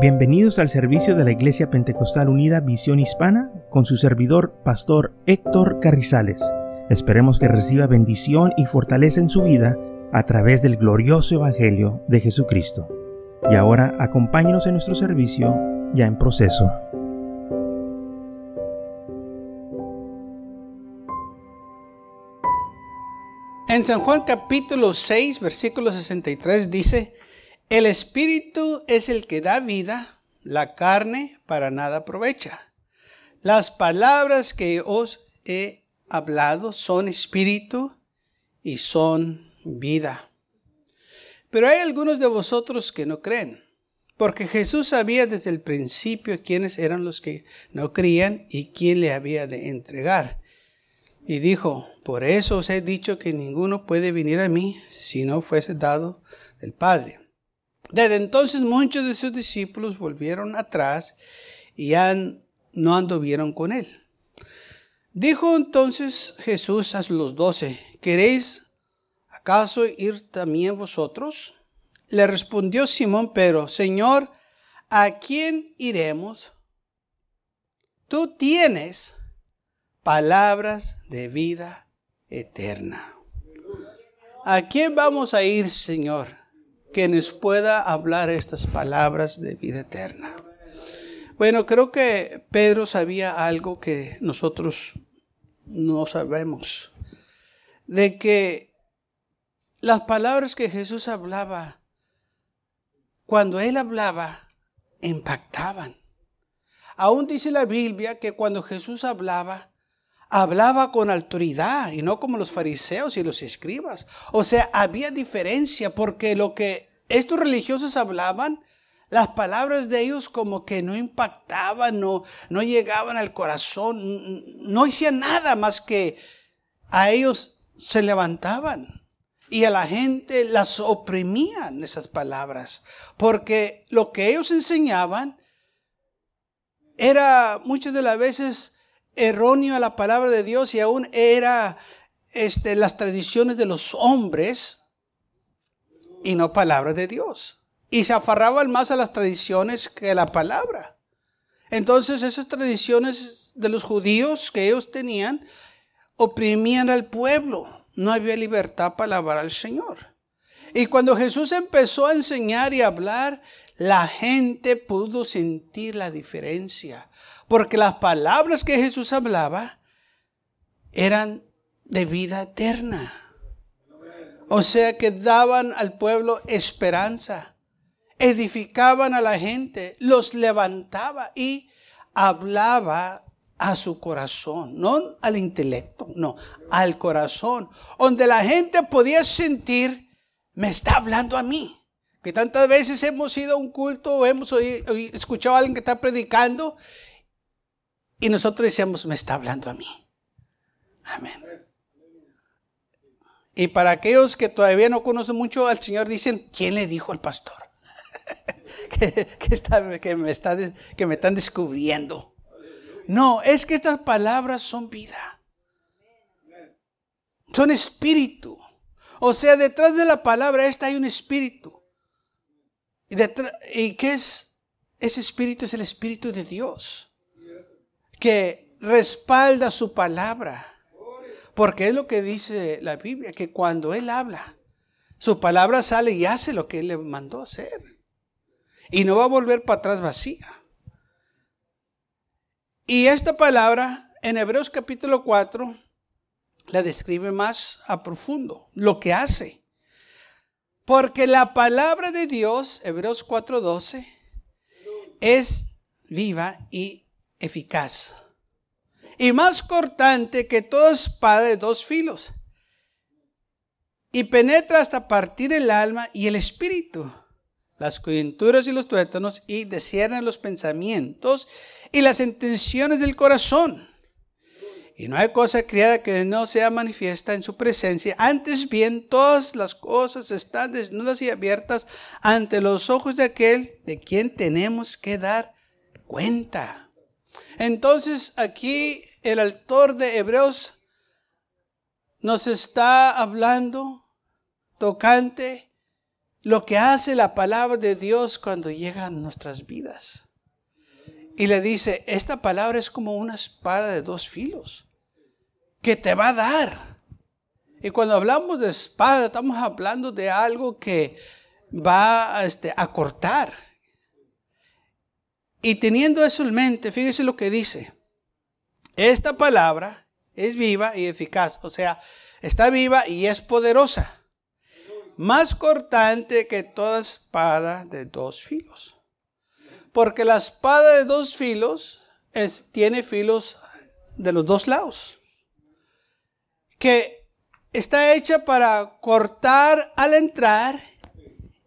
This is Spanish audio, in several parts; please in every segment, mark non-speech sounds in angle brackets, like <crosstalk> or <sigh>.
Bienvenidos al servicio de la Iglesia Pentecostal Unida Visión Hispana con su servidor, Pastor Héctor Carrizales. Esperemos que reciba bendición y fortaleza en su vida a través del glorioso Evangelio de Jesucristo. Y ahora acompáñenos en nuestro servicio ya en proceso. En San Juan capítulo 6, versículo 63 dice, el espíritu es el que da vida, la carne para nada aprovecha. Las palabras que os he hablado son espíritu y son vida. Pero hay algunos de vosotros que no creen, porque Jesús sabía desde el principio quiénes eran los que no creían y quién le había de entregar. Y dijo, por eso os he dicho que ninguno puede venir a mí si no fuese dado del Padre. Desde entonces muchos de sus discípulos volvieron atrás y ya no anduvieron con él. Dijo entonces Jesús a los doce, ¿queréis acaso ir también vosotros? Le respondió Simón Pero, Señor, ¿a quién iremos? Tú tienes palabras de vida eterna. ¿A quién vamos a ir, Señor? Que nos pueda hablar estas palabras de vida eterna. Bueno, creo que Pedro sabía algo que nosotros no sabemos. De que las palabras que Jesús hablaba, cuando él hablaba, impactaban. Aún dice la Biblia que cuando Jesús hablaba, hablaba con autoridad y no como los fariseos y los escribas. O sea, había diferencia porque lo que estos religiosos hablaban, las palabras de ellos como que no impactaban, no, no llegaban al corazón, no hacían nada más que a ellos se levantaban. Y a la gente las oprimían esas palabras, porque lo que ellos enseñaban era muchas de las veces erróneo a la palabra de Dios y aún era este, las tradiciones de los hombres y no palabra de Dios. Y se aferraban más a las tradiciones que a la palabra. Entonces esas tradiciones de los judíos que ellos tenían oprimían al pueblo. No había libertad para alabar al Señor. Y cuando Jesús empezó a enseñar y hablar, la gente pudo sentir la diferencia. Porque las palabras que Jesús hablaba eran de vida eterna. O sea que daban al pueblo esperanza, edificaban a la gente, los levantaba y hablaba a su corazón, no al intelecto, no, al corazón, donde la gente podía sentir, me está hablando a mí. Que tantas veces hemos ido a un culto hemos escuchado a alguien que está predicando y nosotros decíamos, me está hablando a mí. Amén. Y para aquellos que todavía no conocen mucho al Señor, dicen, ¿quién le dijo al pastor? <laughs> que, que, me está, que me están descubriendo. No, es que estas palabras son vida. Son espíritu. O sea, detrás de la palabra esta hay un espíritu. ¿Y, ¿y qué es? Ese espíritu es el espíritu de Dios que respalda su palabra. Porque es lo que dice la Biblia, que cuando Él habla, su palabra sale y hace lo que Él le mandó hacer. Y no va a volver para atrás vacía. Y esta palabra en Hebreos capítulo 4 la describe más a profundo, lo que hace. Porque la palabra de Dios, Hebreos 4:12, es viva y eficaz y más cortante que toda espada de dos filos y penetra hasta partir el alma y el espíritu, las coyunturas y los tuétanos y descierran los pensamientos y las intenciones del corazón. Y no hay cosa criada que no sea manifiesta en su presencia. Antes bien, todas las cosas están desnudas y abiertas ante los ojos de aquel de quien tenemos que dar cuenta. Entonces aquí el autor de Hebreos nos está hablando tocante lo que hace la palabra de Dios cuando llega a nuestras vidas. Y le dice, esta palabra es como una espada de dos filos que te va a dar. Y cuando hablamos de espada, estamos hablando de algo que va este, a cortar. Y teniendo eso en mente, fíjese lo que dice. Esta palabra es viva y eficaz. O sea, está viva y es poderosa. Más cortante que toda espada de dos filos. Porque la espada de dos filos tiene filos de los dos lados. Que está hecha para cortar al entrar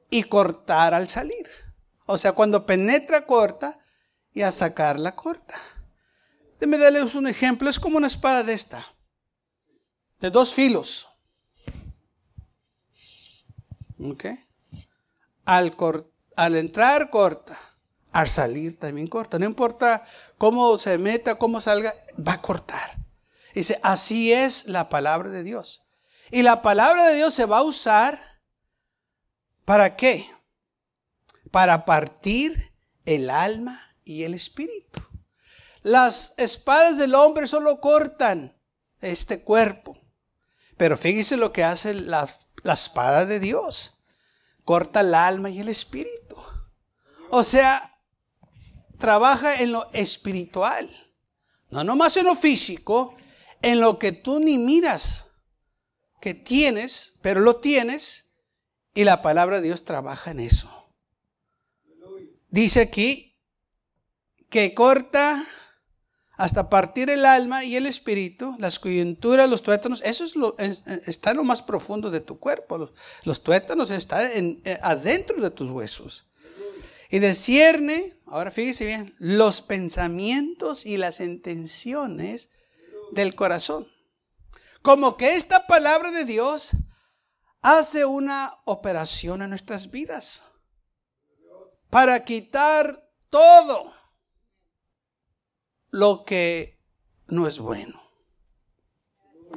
y cortar al salir. O sea, cuando penetra corta y a sacarla corta. Déjenme darles un ejemplo. Es como una espada de esta, de dos filos. ¿Ok? Al, al entrar corta, al salir también corta. No importa cómo se meta, cómo salga, va a cortar. Dice, así es la palabra de Dios. Y la palabra de Dios se va a usar ¿Para qué? Para partir el alma y el espíritu. Las espadas del hombre solo cortan este cuerpo. Pero fíjese lo que hace la, espada de Dios. Corta el alma y el espíritu. O sea, trabaja en lo espiritual. No nomás en lo físico, en lo que tú ni miras que tienes, pero lo tienes y la palabra de Dios trabaja en eso. Dice aquí que corta hasta partir el alma y el espíritu, las coyunturas, los tuétanos, eso es lo, está en lo más profundo de tu cuerpo. Los, tuétanos están eh, adentro de tus huesos. Y descierne, ahora fíjese bien, los pensamientos y las intenciones del corazón. Como que esta palabra de Dios hace una operación en nuestras vidas para quitar todo lo que no es bueno.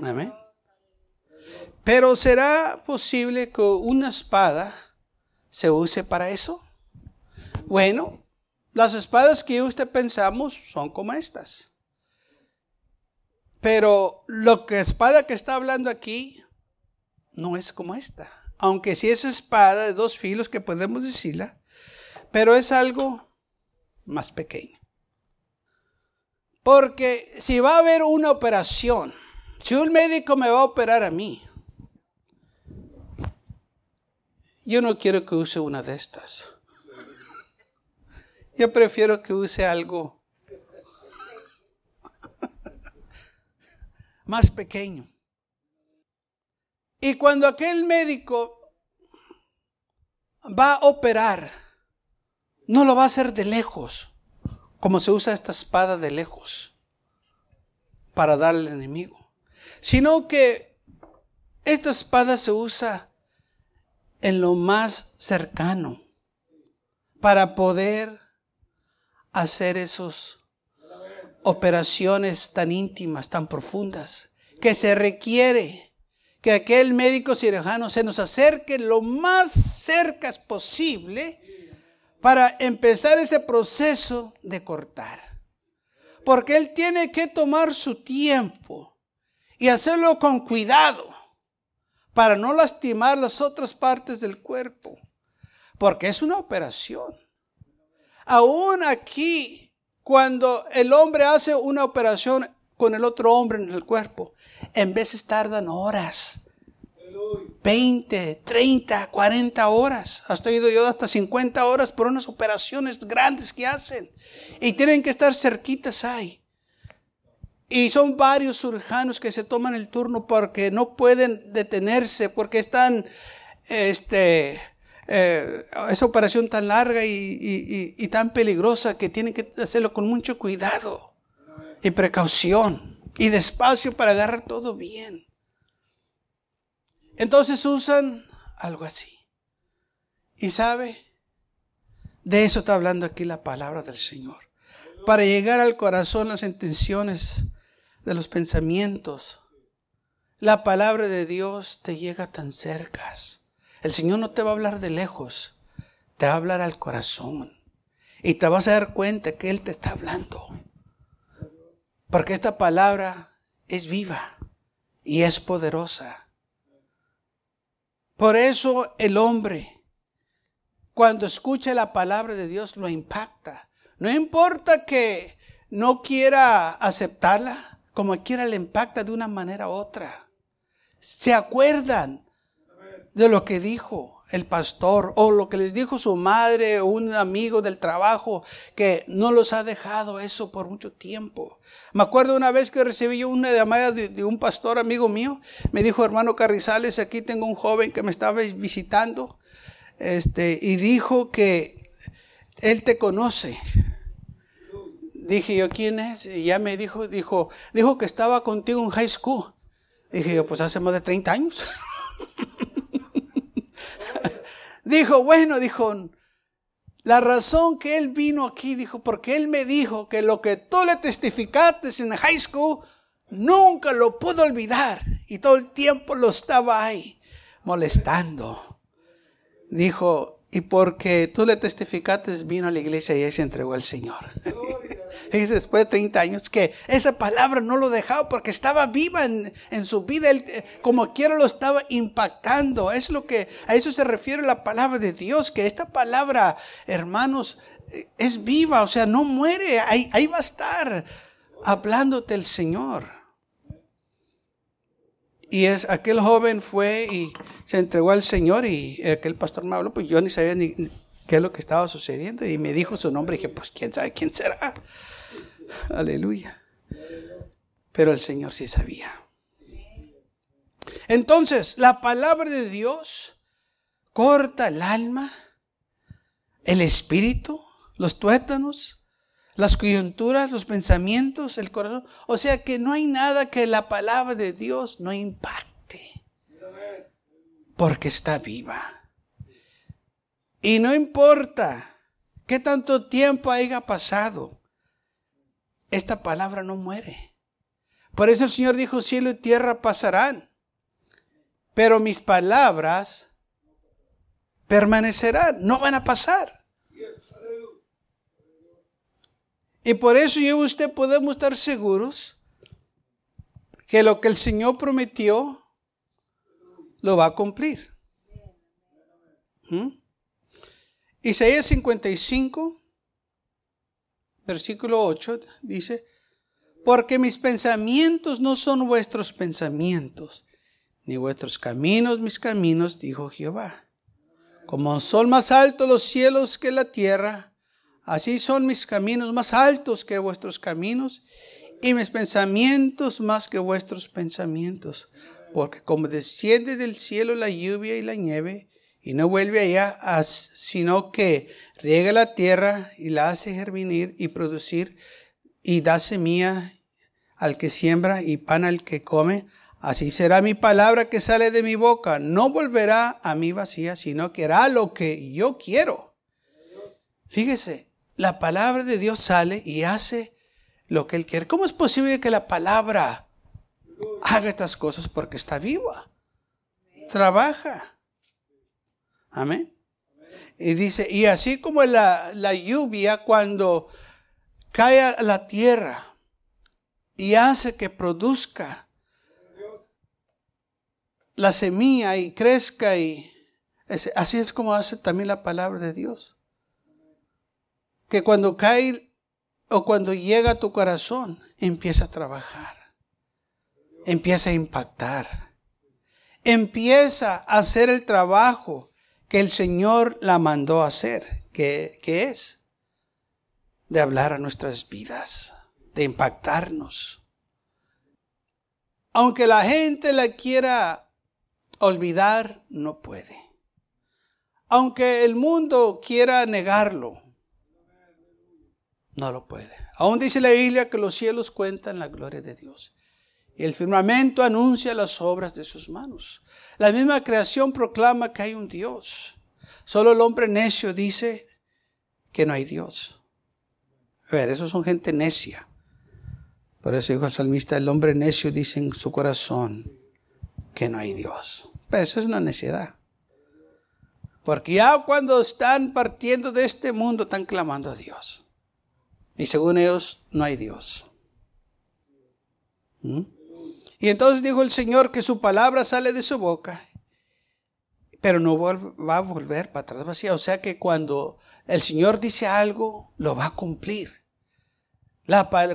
Amén. Pero ¿será posible que una espada se use para eso? Bueno, las espadas que usted pensamos son como estas. Pero lo que espada que está hablando aquí no es como esta. Aunque sí es espada de dos filos que podemos decirla, pero es algo más pequeño. Porque si va a haber una operación, si un médico me va a operar a mí, yo no quiero que use una de estas. Yo prefiero que use algo <laughs> más pequeño. Y cuando aquel médico va a operar, no lo va a hacer de lejos, como se usa esta espada de lejos para darle al enemigo, sino que esta espada se usa en lo más cercano para poder hacer esas operaciones tan íntimas, tan profundas, que se requiere que aquel médico cirujano se nos acerque lo más cerca posible para empezar ese proceso de cortar. Porque él tiene que tomar su tiempo y hacerlo con cuidado para no lastimar las otras partes del cuerpo. Porque es una operación. Aún aquí, cuando el hombre hace una operación con el otro hombre en el cuerpo, en veces tardan horas. 20, 30, 40 horas. Hasta oído yo hasta 50 horas por unas operaciones grandes que hacen. Y tienen que estar cerquitas ahí. Y son varios cirujanos que se toman el turno porque no pueden detenerse, porque están, este, eh, esa operación tan larga y, y tan peligrosa que tienen que hacerlo con mucho cuidado y precaución y despacio para agarrar todo bien. Entonces usan algo así. Y sabe, de eso está hablando aquí la palabra del Señor. Para llegar al corazón las intenciones de los pensamientos. La palabra de Dios te llega tan cerca. El Señor no te va a hablar de lejos, te va a hablar al corazón. Y te vas a dar cuenta que Él te está hablando. Porque esta palabra es viva y es poderosa. Por eso el hombre, cuando escucha la palabra de Dios, lo impacta. No importa que no quiera aceptarla, como quiera le impacta de una manera u otra. Se acuerdan de lo que dijo el pastor o lo que les dijo su madre o un amigo del trabajo que no los ha dejado eso por mucho tiempo. Me acuerdo una vez que recibí una llamada de, un pastor amigo mío, me dijo, hermano Carrizales, aquí tengo un joven que me estaba visitando, este, y dijo que él te conoce. Dije yo, ¿quién es? Y ya me dijo, dijo, dijo que estaba contigo en high school. Dije yo, pues hace más de 30 años. <laughs> dijo, bueno, dijo, la razón que él vino aquí, dijo, porque él me dijo que lo que tú le testificaste en high school, nunca lo pudo olvidar. Y todo el tiempo lo estaba ahí molestando. Dijo, y porque tú le testificaste, vino a la iglesia y ahí se entregó al Señor. <laughs> Y después de 30 años que esa palabra no lo dejaba porque estaba viva en, su vida, él, eh, como quiera lo estaba impactando. Es lo que a eso se refiere la palabra de Dios, que esta palabra, hermanos, eh, es viva, o sea, no muere, ahí, ahí va a estar hablándote el Señor. Y es, aquel joven fue y se entregó al Señor y aquel pastor me habló, pues yo ni sabía ni, qué es lo que estaba sucediendo y me dijo su nombre y dije, pues quién sabe quién será. <laughs> Aleluya. Pero el Señor sí sabía. Entonces, la palabra de Dios corta el alma, el espíritu, los tuétanos, las coyunturas, los pensamientos, el corazón. O sea que no hay nada que la palabra de Dios no impacte. Porque está viva. Y no importa qué tanto tiempo haya pasado, esta palabra no muere. Por eso el Señor dijo, cielo y tierra pasarán, pero mis palabras permanecerán, no van a pasar. Y por eso yo y usted podemos estar seguros que lo que el Señor prometió lo va a cumplir. ¿Mm? Isaías 55, versículo 8, dice, porque mis pensamientos no son vuestros pensamientos, ni vuestros caminos mis caminos, dijo Jehová. Como son más altos los cielos que la tierra, así son mis caminos más altos que vuestros caminos, y mis pensamientos más que vuestros pensamientos. Porque como desciende del cielo la lluvia y la nieve, y no vuelve allá, sino que riega la tierra y la hace germinar y producir y da semilla al que siembra y pan al que come. Así será mi palabra que sale de mi boca. No volverá a mí vacía, sino que hará lo que yo quiero. Fíjese, la palabra de Dios sale y hace lo que Él quiere. ¿Cómo es posible que la palabra haga estas cosas? Porque está viva. Trabaja. Amén. Y dice, y así como la, la lluvia cuando cae a la tierra y hace que produzca la semilla y crezca y así es como hace también la palabra de Dios. Que cuando cae o cuando llega a tu corazón, empieza a trabajar, empieza a impactar, empieza a hacer el trabajo que el Señor la mandó a hacer, que, es de hablar a nuestras vidas, de impactarnos. Aunque la gente la quiera olvidar, no puede. Aunque el mundo quiera negarlo, no lo puede. Aún dice la Biblia que los cielos cuentan la gloria de Dios. Y el firmamento anuncia las obras de sus manos. La misma creación proclama que hay un Dios. Solo el hombre necio dice que no hay Dios. A ver, esos son gente necia. Por eso dijo el salmista, el hombre necio dice en su corazón que no hay Dios. Pero eso es una necedad. Porque ya cuando están partiendo de este mundo están clamando a Dios. Y según ellos no hay Dios. ¿Mm? Y entonces dijo el Señor que su palabra sale de su boca, pero no va a volver para atrás vacía. O sea que cuando el Señor dice algo, lo va a cumplir.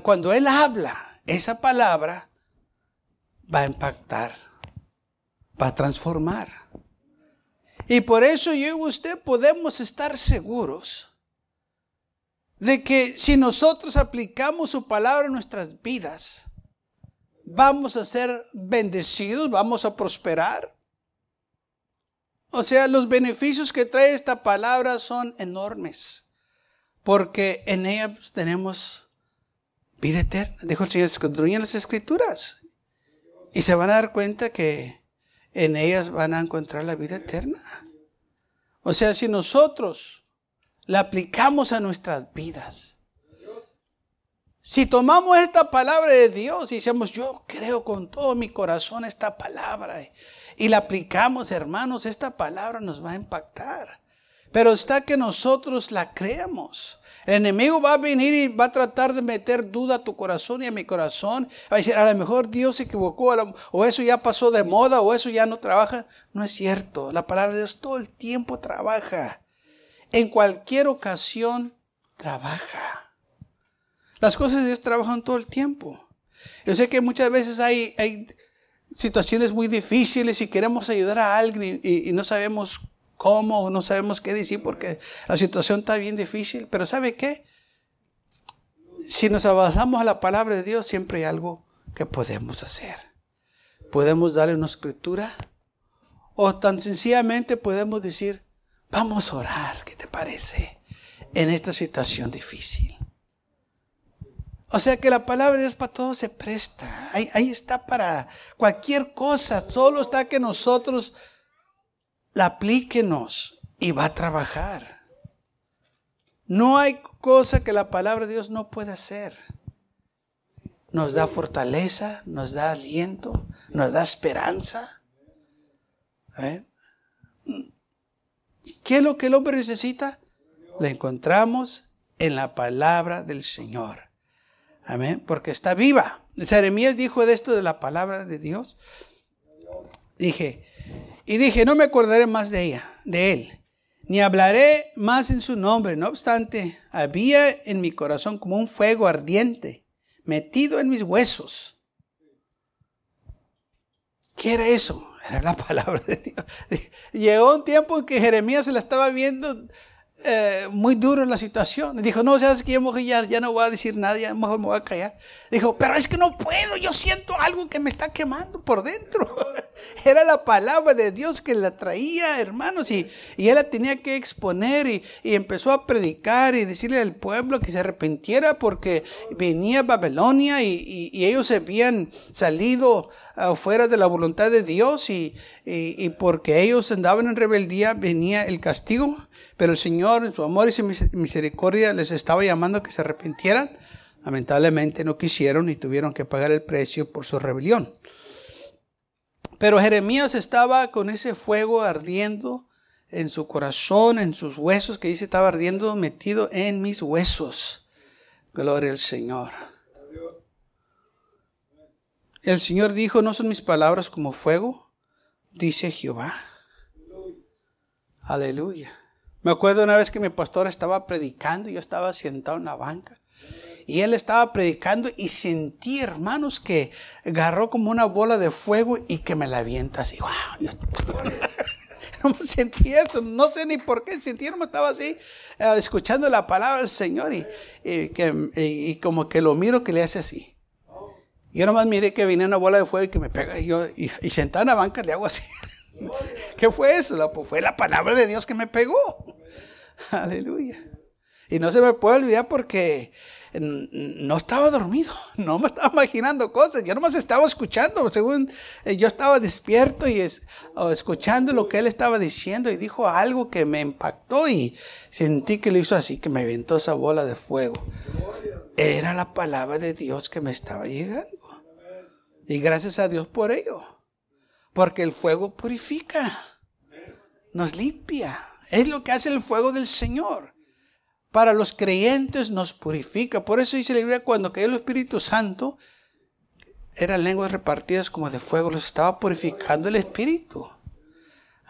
cuando Él habla, esa palabra va a impactar, va a transformar. Y por eso yo y usted podemos estar seguros de que si nosotros aplicamos su palabra en nuestras vidas, vamos a ser bendecidos, vamos a prosperar. O sea, los beneficios que trae esta palabra son enormes, porque en ella pues, tenemos vida eterna. Dijo el Señor, escudriñen las escrituras y se van a dar cuenta que en ellas van a encontrar la vida eterna. O sea, si nosotros la aplicamos a nuestras vidas, si tomamos esta palabra de Dios y decimos, yo creo con todo mi corazón esta palabra y la aplicamos, hermanos, esta palabra nos va a impactar. Pero está que nosotros la creamos. El enemigo va a venir y va a tratar de meter duda a tu corazón y a mi corazón. Va a decir, a lo mejor Dios se equivocó, o eso ya pasó de moda, o eso ya no trabaja. No es cierto. La palabra de Dios todo el tiempo trabaja. En cualquier ocasión trabaja. Las cosas de Dios trabajan todo el tiempo. Yo sé que muchas veces hay, hay situaciones muy difíciles y queremos ayudar a alguien y, no sabemos cómo, no sabemos qué decir porque la situación está bien difícil. Pero ¿sabe qué? Si nos avanzamos a la palabra de Dios, siempre hay algo que podemos hacer. Podemos darle una escritura o tan sencillamente podemos decir, vamos a orar, ¿qué te parece? En esta situación difícil. O sea que la palabra de Dios para todo se presta. Ahí, está para cualquier cosa. Solo está que nosotros la apliquenos y va a trabajar. No hay cosa que la palabra de Dios no pueda hacer. Nos da fortaleza, nos da aliento, nos da esperanza. ¿Eh? ¿Qué es lo que el hombre necesita? La encontramos en la palabra del Señor. Amén. Porque está viva. Jeremías dijo de esto de la palabra de Dios. Dije, y dije, no me acordaré más de ella, de él, ni hablaré más en su nombre. No obstante, había en mi corazón como un fuego ardiente, metido en mis huesos. ¿Qué era eso? La palabra de Dios. <laughs> Llegó un tiempo en que Jeremías se la estaba viendo eh, muy duro la situación. Dijo, no, sabes que ya, ya no voy a decir nada, ya mejor me voy a callar. Dijo, pero es que no puedo, yo siento algo que me está quemando por dentro. <laughs> Era la palabra de Dios que la traía, hermanos, y, y él la tenía que exponer y, y, empezó a predicar y decirle al pueblo que se arrepintiera porque venía Babilonia y, y ellos se habían salido fuera de la voluntad de Dios y, porque ellos andaban en rebeldía venía el castigo, pero el Señor en su amor y su misericordia les estaba llamando a que se arrepintieran. Lamentablemente no quisieron y tuvieron que pagar el precio por su rebelión. Pero Jeremías estaba con ese fuego ardiendo en su corazón, en sus huesos, que dice estaba ardiendo metido en mis huesos. Gloria al Señor. El Señor dijo, ¿no son mis palabras como fuego? Dice Jehová. Aleluya. Me acuerdo una vez que mi pastor estaba predicando y yo estaba sentado en la banca. Y él estaba predicando y sentí, hermanos, que agarró como una bola de fuego y que me la avienta así. <laughs> no sentí eso, no sé ni por qué sentí, no estaba así, eh, escuchando la palabra del Señor y, que, y como que lo miro que le hace así. Yo nomás miré que venía una bola de fuego y que me pega. Y, yo, y, sentado en la banca le hago así. <laughs> ¿Qué fue eso? Pues fue la palabra de Dios que me pegó. Aleluya. Y no se me puede olvidar porque no estaba dormido, <laughs> no me estaba imaginando cosas, yo nomás estaba escuchando, según eh, yo estaba despierto y escuchando lo que él estaba diciendo y dijo algo que me impactó y sentí que lo hizo así, que me aventó esa bola de fuego. Era la palabra de Dios que me estaba llegando. Y gracias a Dios por ello. Porque el fuego purifica, nos limpia. Es lo que hace el fuego del Señor. Para los creyentes nos purifica. Por eso dice la Biblia, cuando cayó el Espíritu Santo, eran lenguas repartidas como de fuego, los estaba purificando el Espíritu.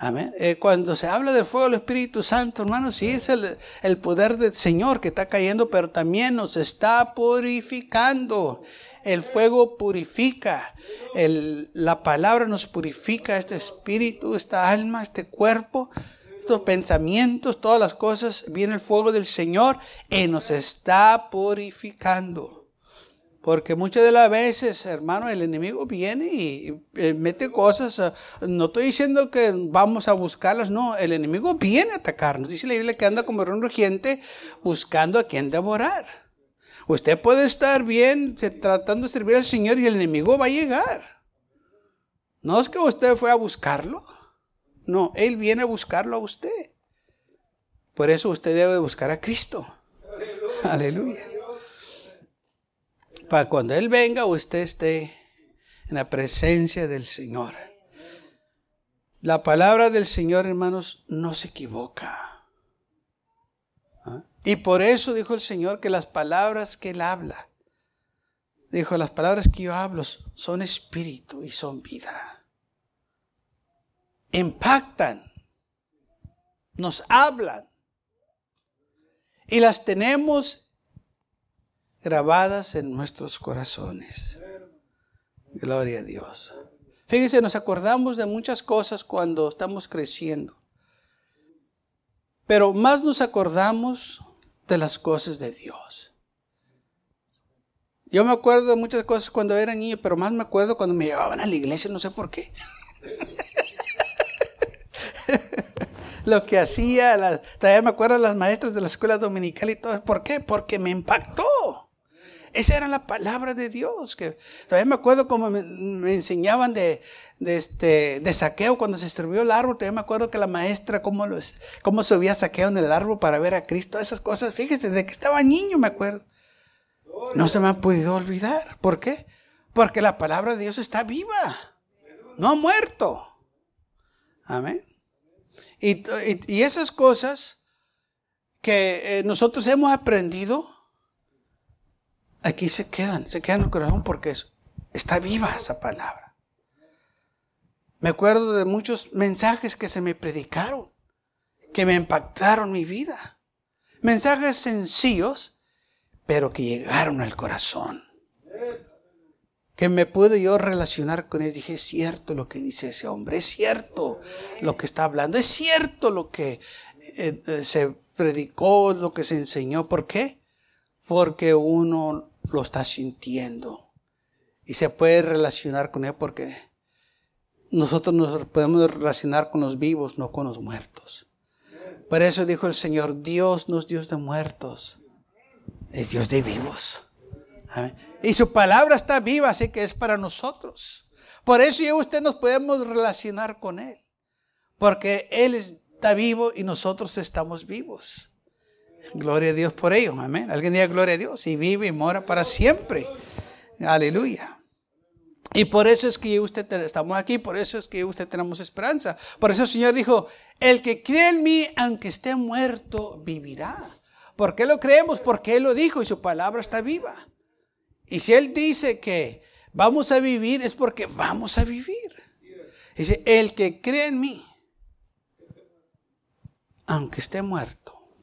Amén. Eh, cuando se habla del fuego del Espíritu Santo, hermanos, sí es el, el, poder del Señor que está cayendo, pero también nos está purificando. El fuego purifica. La palabra nos purifica este espíritu, esta alma, este cuerpo, estos pensamientos, todas las cosas. Viene el fuego del Señor y nos está purificando. Porque muchas de las veces, hermano, el enemigo viene y, eh, mete cosas. Eh, no estoy diciendo que vamos a buscarlas, no. El enemigo viene a atacarnos. Dice la Biblia que anda como un rugiente buscando a quien devorar. Usted puede estar bien tratando de servir al Señor y el enemigo va a llegar. No es que usted fue a buscarlo. No, Él viene a buscarlo a usted. Por eso usted debe buscar a Cristo. Aleluya para cuando Él venga usted esté en la presencia del Señor. La palabra del Señor, hermanos, no se equivoca. Y por eso dijo el Señor que las palabras que Él habla, dijo, las palabras que yo hablo son espíritu y son vida. Impactan, nos hablan y las tenemos grabadas en nuestros corazones. Gloria a Dios. Fíjense, nos acordamos de muchas cosas cuando estamos creciendo, pero más nos acordamos de las cosas de Dios. Yo me acuerdo de muchas cosas cuando era niño, pero más me acuerdo cuando me llevaban a la iglesia, no sé por qué. <laughs> Lo que hacía, todavía me acuerdo de las maestras de la escuela dominical y todo. ¿Por qué? Porque me impactó. Esa era la palabra de Dios. Que todavía me acuerdo como me, enseñaban de, este, de saqueo cuando se estrelló el árbol. Todavía me acuerdo que la maestra, cómo, los, cómo subía saqueo en el árbol para ver a Cristo. Esas cosas, fíjese, de que estaba niño me acuerdo. No se me ha podido olvidar. ¿Por qué? Porque la palabra de Dios está viva. No ha muerto. Amén. Y, y, esas cosas que eh, nosotros hemos aprendido aquí se quedan, se quedan en el corazón porque está viva esa palabra. Me acuerdo de muchos mensajes que se me predicaron, que me impactaron mi vida. Mensajes sencillos, pero que llegaron al corazón. Que me pude yo relacionar con él. Dije, es cierto lo que dice ese hombre, es cierto lo que está hablando, es cierto lo que eh, eh, se predicó, lo que se enseñó. ¿Por qué? Porque uno lo está sintiendo. Y se puede relacionar con Él porque nosotros nos podemos relacionar con los vivos, no con los muertos. Por eso dijo el Señor, Dios no es Dios de muertos, es Dios de vivos. Y su palabra está viva, así que es para nosotros. Por eso yo y usted nos podemos relacionar con Él. Porque Él está vivo y nosotros estamos vivos. Gloria a Dios por ello. Amén. Alguien diga gloria a Dios y vive y mora para siempre. Aleluya. Y por eso es que usted estamos aquí, por eso es que usted tenemos esperanza. Por eso el Señor dijo, el que cree en mí, aunque esté muerto, vivirá. ¿Por qué lo creemos? Porque Él lo dijo y su palabra está viva. Y si Él dice que vamos a vivir, es porque vamos a vivir. Dice, el que cree en mí, aunque esté muerto,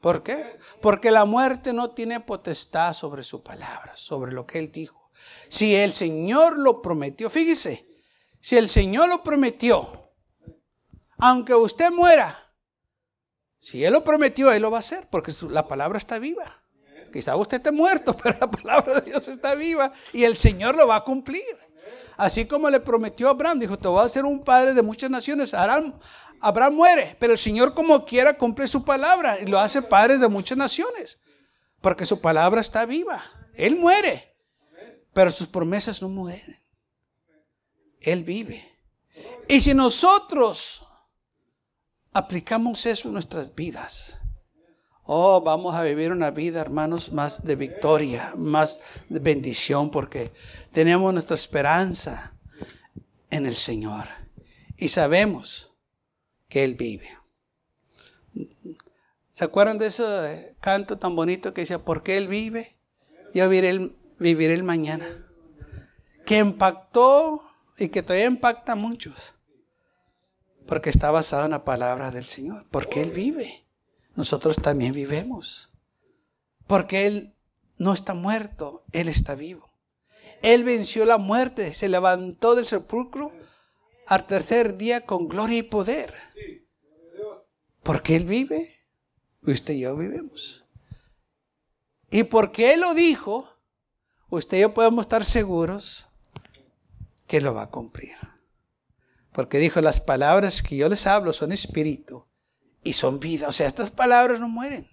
¿Por qué? Porque la muerte no tiene potestad sobre su palabra, sobre lo que él dijo. Si el Señor lo prometió, fíjese, si el Señor lo prometió, aunque usted muera, si Él lo prometió, Él lo va a hacer, porque la palabra está viva. Quizá usted esté muerto, <laughs> pero la palabra de Dios está viva y el Señor lo va a cumplir. Así como le prometió a Abraham, dijo, te voy a hacer un padre de muchas naciones. Abraham, Abraham muere, pero el Señor como quiera cumple su palabra y lo hace padre de muchas naciones, porque su palabra está viva. Él muere, pero sus promesas no mueren. Él vive. Y si nosotros aplicamos eso en nuestras vidas, oh, vamos a vivir una vida, hermanos, más de victoria, más de bendición, porque tenemos nuestra esperanza en el Señor. Y sabemos que Él vive. ¿Se acuerdan de ese canto tan bonito que decía, porque Él vive? Yo viviré el, mañana. Que impactó y que todavía impacta a muchos. Porque está basado en la palabra del Señor. Porque Él vive. Nosotros también vivemos. Porque Él no está muerto, Él está vivo. Él venció la muerte, se levantó del sepulcro al tercer día con gloria y poder. Porque Él vive, usted y yo vivimos. Y porque Él lo dijo, usted y yo podemos estar seguros que lo va a cumplir. Porque dijo, las palabras que yo les hablo son espíritu y son vida. O sea, estas palabras no mueren.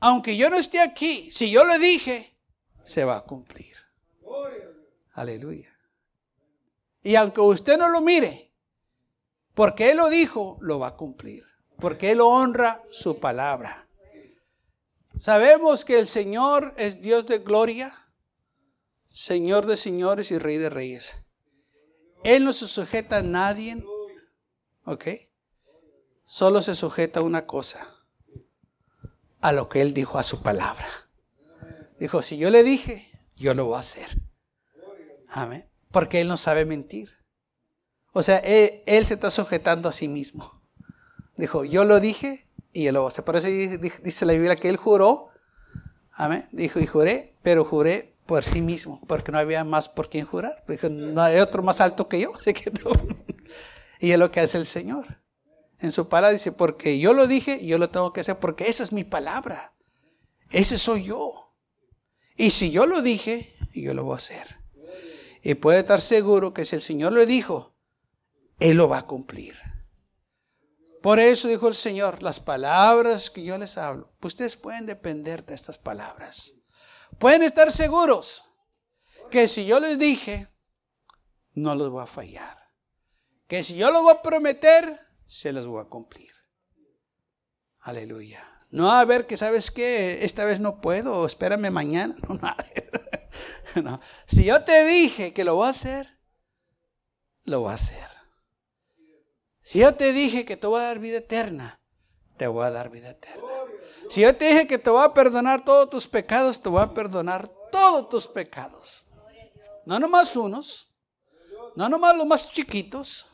Aunque yo no esté aquí, si yo lo dije, se va a cumplir. Aleluya. Y aunque usted no lo mire, porque Él lo dijo, lo va a cumplir. Porque Él honra su palabra. Sabemos que el Señor es Dios de gloria, Señor de señores y Rey de reyes. Él no se sujeta a nadie. ¿Ok? Solo se sujeta a una cosa. A lo que Él dijo a su palabra. Dijo, si yo le dije, yo lo voy a hacer. Amén. Porque Él no sabe mentir. O sea, él, se está sujetando a sí mismo. Dijo, yo lo dije y Él lo va a hacer. Por eso dice la Biblia que Él juró. Amén. Dijo, y juré, pero juré por sí mismo, porque no había más por quien jurar. Dijo, no hay otro más alto que yo. <laughs> Así que y es lo que hace el Señor. En su palabra dice, porque yo lo dije yo lo tengo que hacer, porque esa es mi palabra. Ese soy yo. Y si yo lo dije, yo lo voy a hacer. Y puede estar seguro que si el Señor lo dijo, Él lo va a cumplir. Por eso dijo el Señor, las palabras que yo les hablo, ustedes pueden depender de estas palabras. Pueden estar seguros que si yo les dije, no los voy a fallar. Que si yo lo voy a prometer, se los voy a cumplir. Aleluya. No a ver que sabes que esta vez no puedo, espérame mañana. <laughs> No, Si yo te dije que lo voy a hacer, lo voy a hacer. Si yo te dije que te voy a dar vida eterna, te voy a dar vida eterna. Si yo te dije que te voy a perdonar todos tus pecados, te voy a perdonar todos tus pecados. No nomás unos, no nomás los más chiquitos,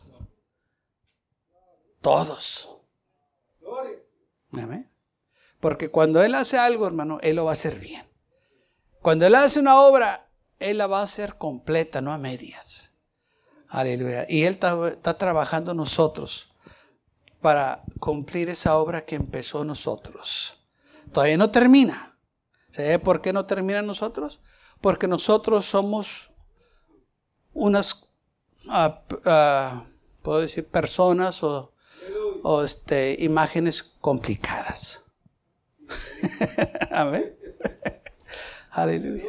todos. Amén. Porque cuando Él hace algo, hermano, Él lo va a hacer bien. Cuando Él hace una obra, Él la va a hacer completa, no a medias. Aleluya. Y Él está, trabajando nosotros para cumplir esa obra que empezó nosotros. Todavía no termina. ¿Sabe por qué no termina nosotros? Porque nosotros somos unas, ah, ah, puedo decir, personas o, o este, imágenes complicadas. <laughs> Amén. Aleluya.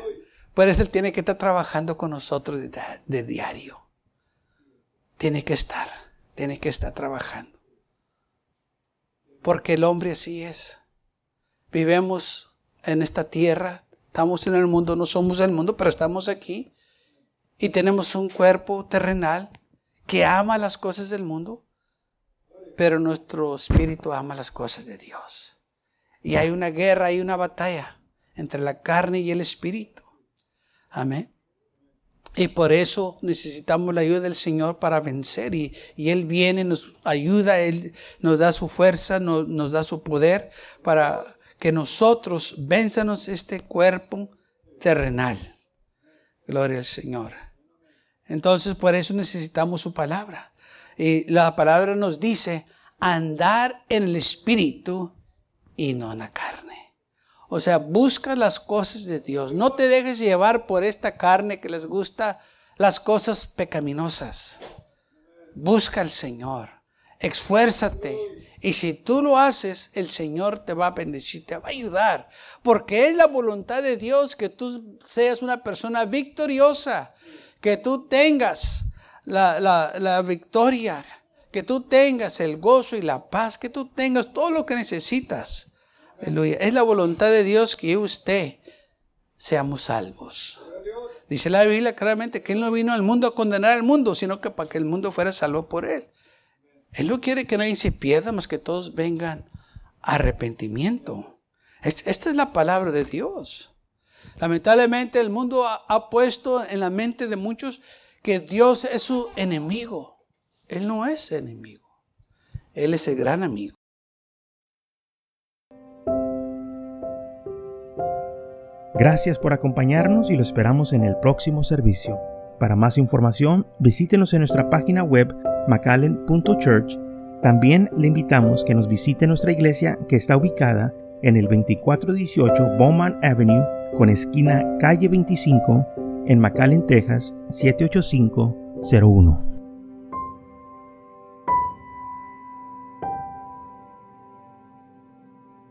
Por eso Él tiene que estar trabajando con nosotros de, diario. Tiene que estar, tiene que estar trabajando. Porque el hombre así es. Vivemos en esta tierra, estamos en el mundo, no somos del mundo, pero estamos aquí. Y tenemos un cuerpo terrenal que ama las cosas del mundo, pero nuestro espíritu ama las cosas de Dios. Y hay una guerra, hay una batalla entre la carne y el espíritu. Amén. Y por eso necesitamos la ayuda del Señor para vencer. Y, Él viene, nos ayuda, Él nos da su fuerza, nos, nos da su poder para que nosotros venzanos este cuerpo terrenal. Gloria al Señor. Entonces, por eso necesitamos su palabra. Y la palabra nos dice, andar en el Espíritu y no en la carne. O sea, busca las cosas de Dios. No te dejes llevar por esta carne que les gusta las cosas pecaminosas. Busca al Señor. Esfuérzate y si tú lo haces, el Señor te va a bendecir, te va a ayudar. Porque es la voluntad de Dios que tú seas una persona victoriosa, que tú tengas la, victoria, que tú tengas el gozo y la paz, que tú tengas todo lo que necesitas. Aleluya. Es la voluntad de Dios que usted seamos salvos. Dice la Biblia claramente que Él no vino al mundo a condenar al mundo, sino que para que el mundo fuera salvo por Él. Él no quiere que nadie se pierda, más que todos vengan a arrepentimiento. Esta es la palabra de Dios. Lamentablemente el mundo ha, puesto en la mente de muchos que Dios es su enemigo. Él no es enemigo. Él es el gran amigo. Gracias por acompañarnos y lo esperamos en el próximo servicio. Para más información, visítenos en nuestra página web macallen.church. También le invitamos que nos visite nuestra iglesia que está ubicada en el 2418 Bowman Avenue con esquina calle 25 en McAllen, Texas 78501.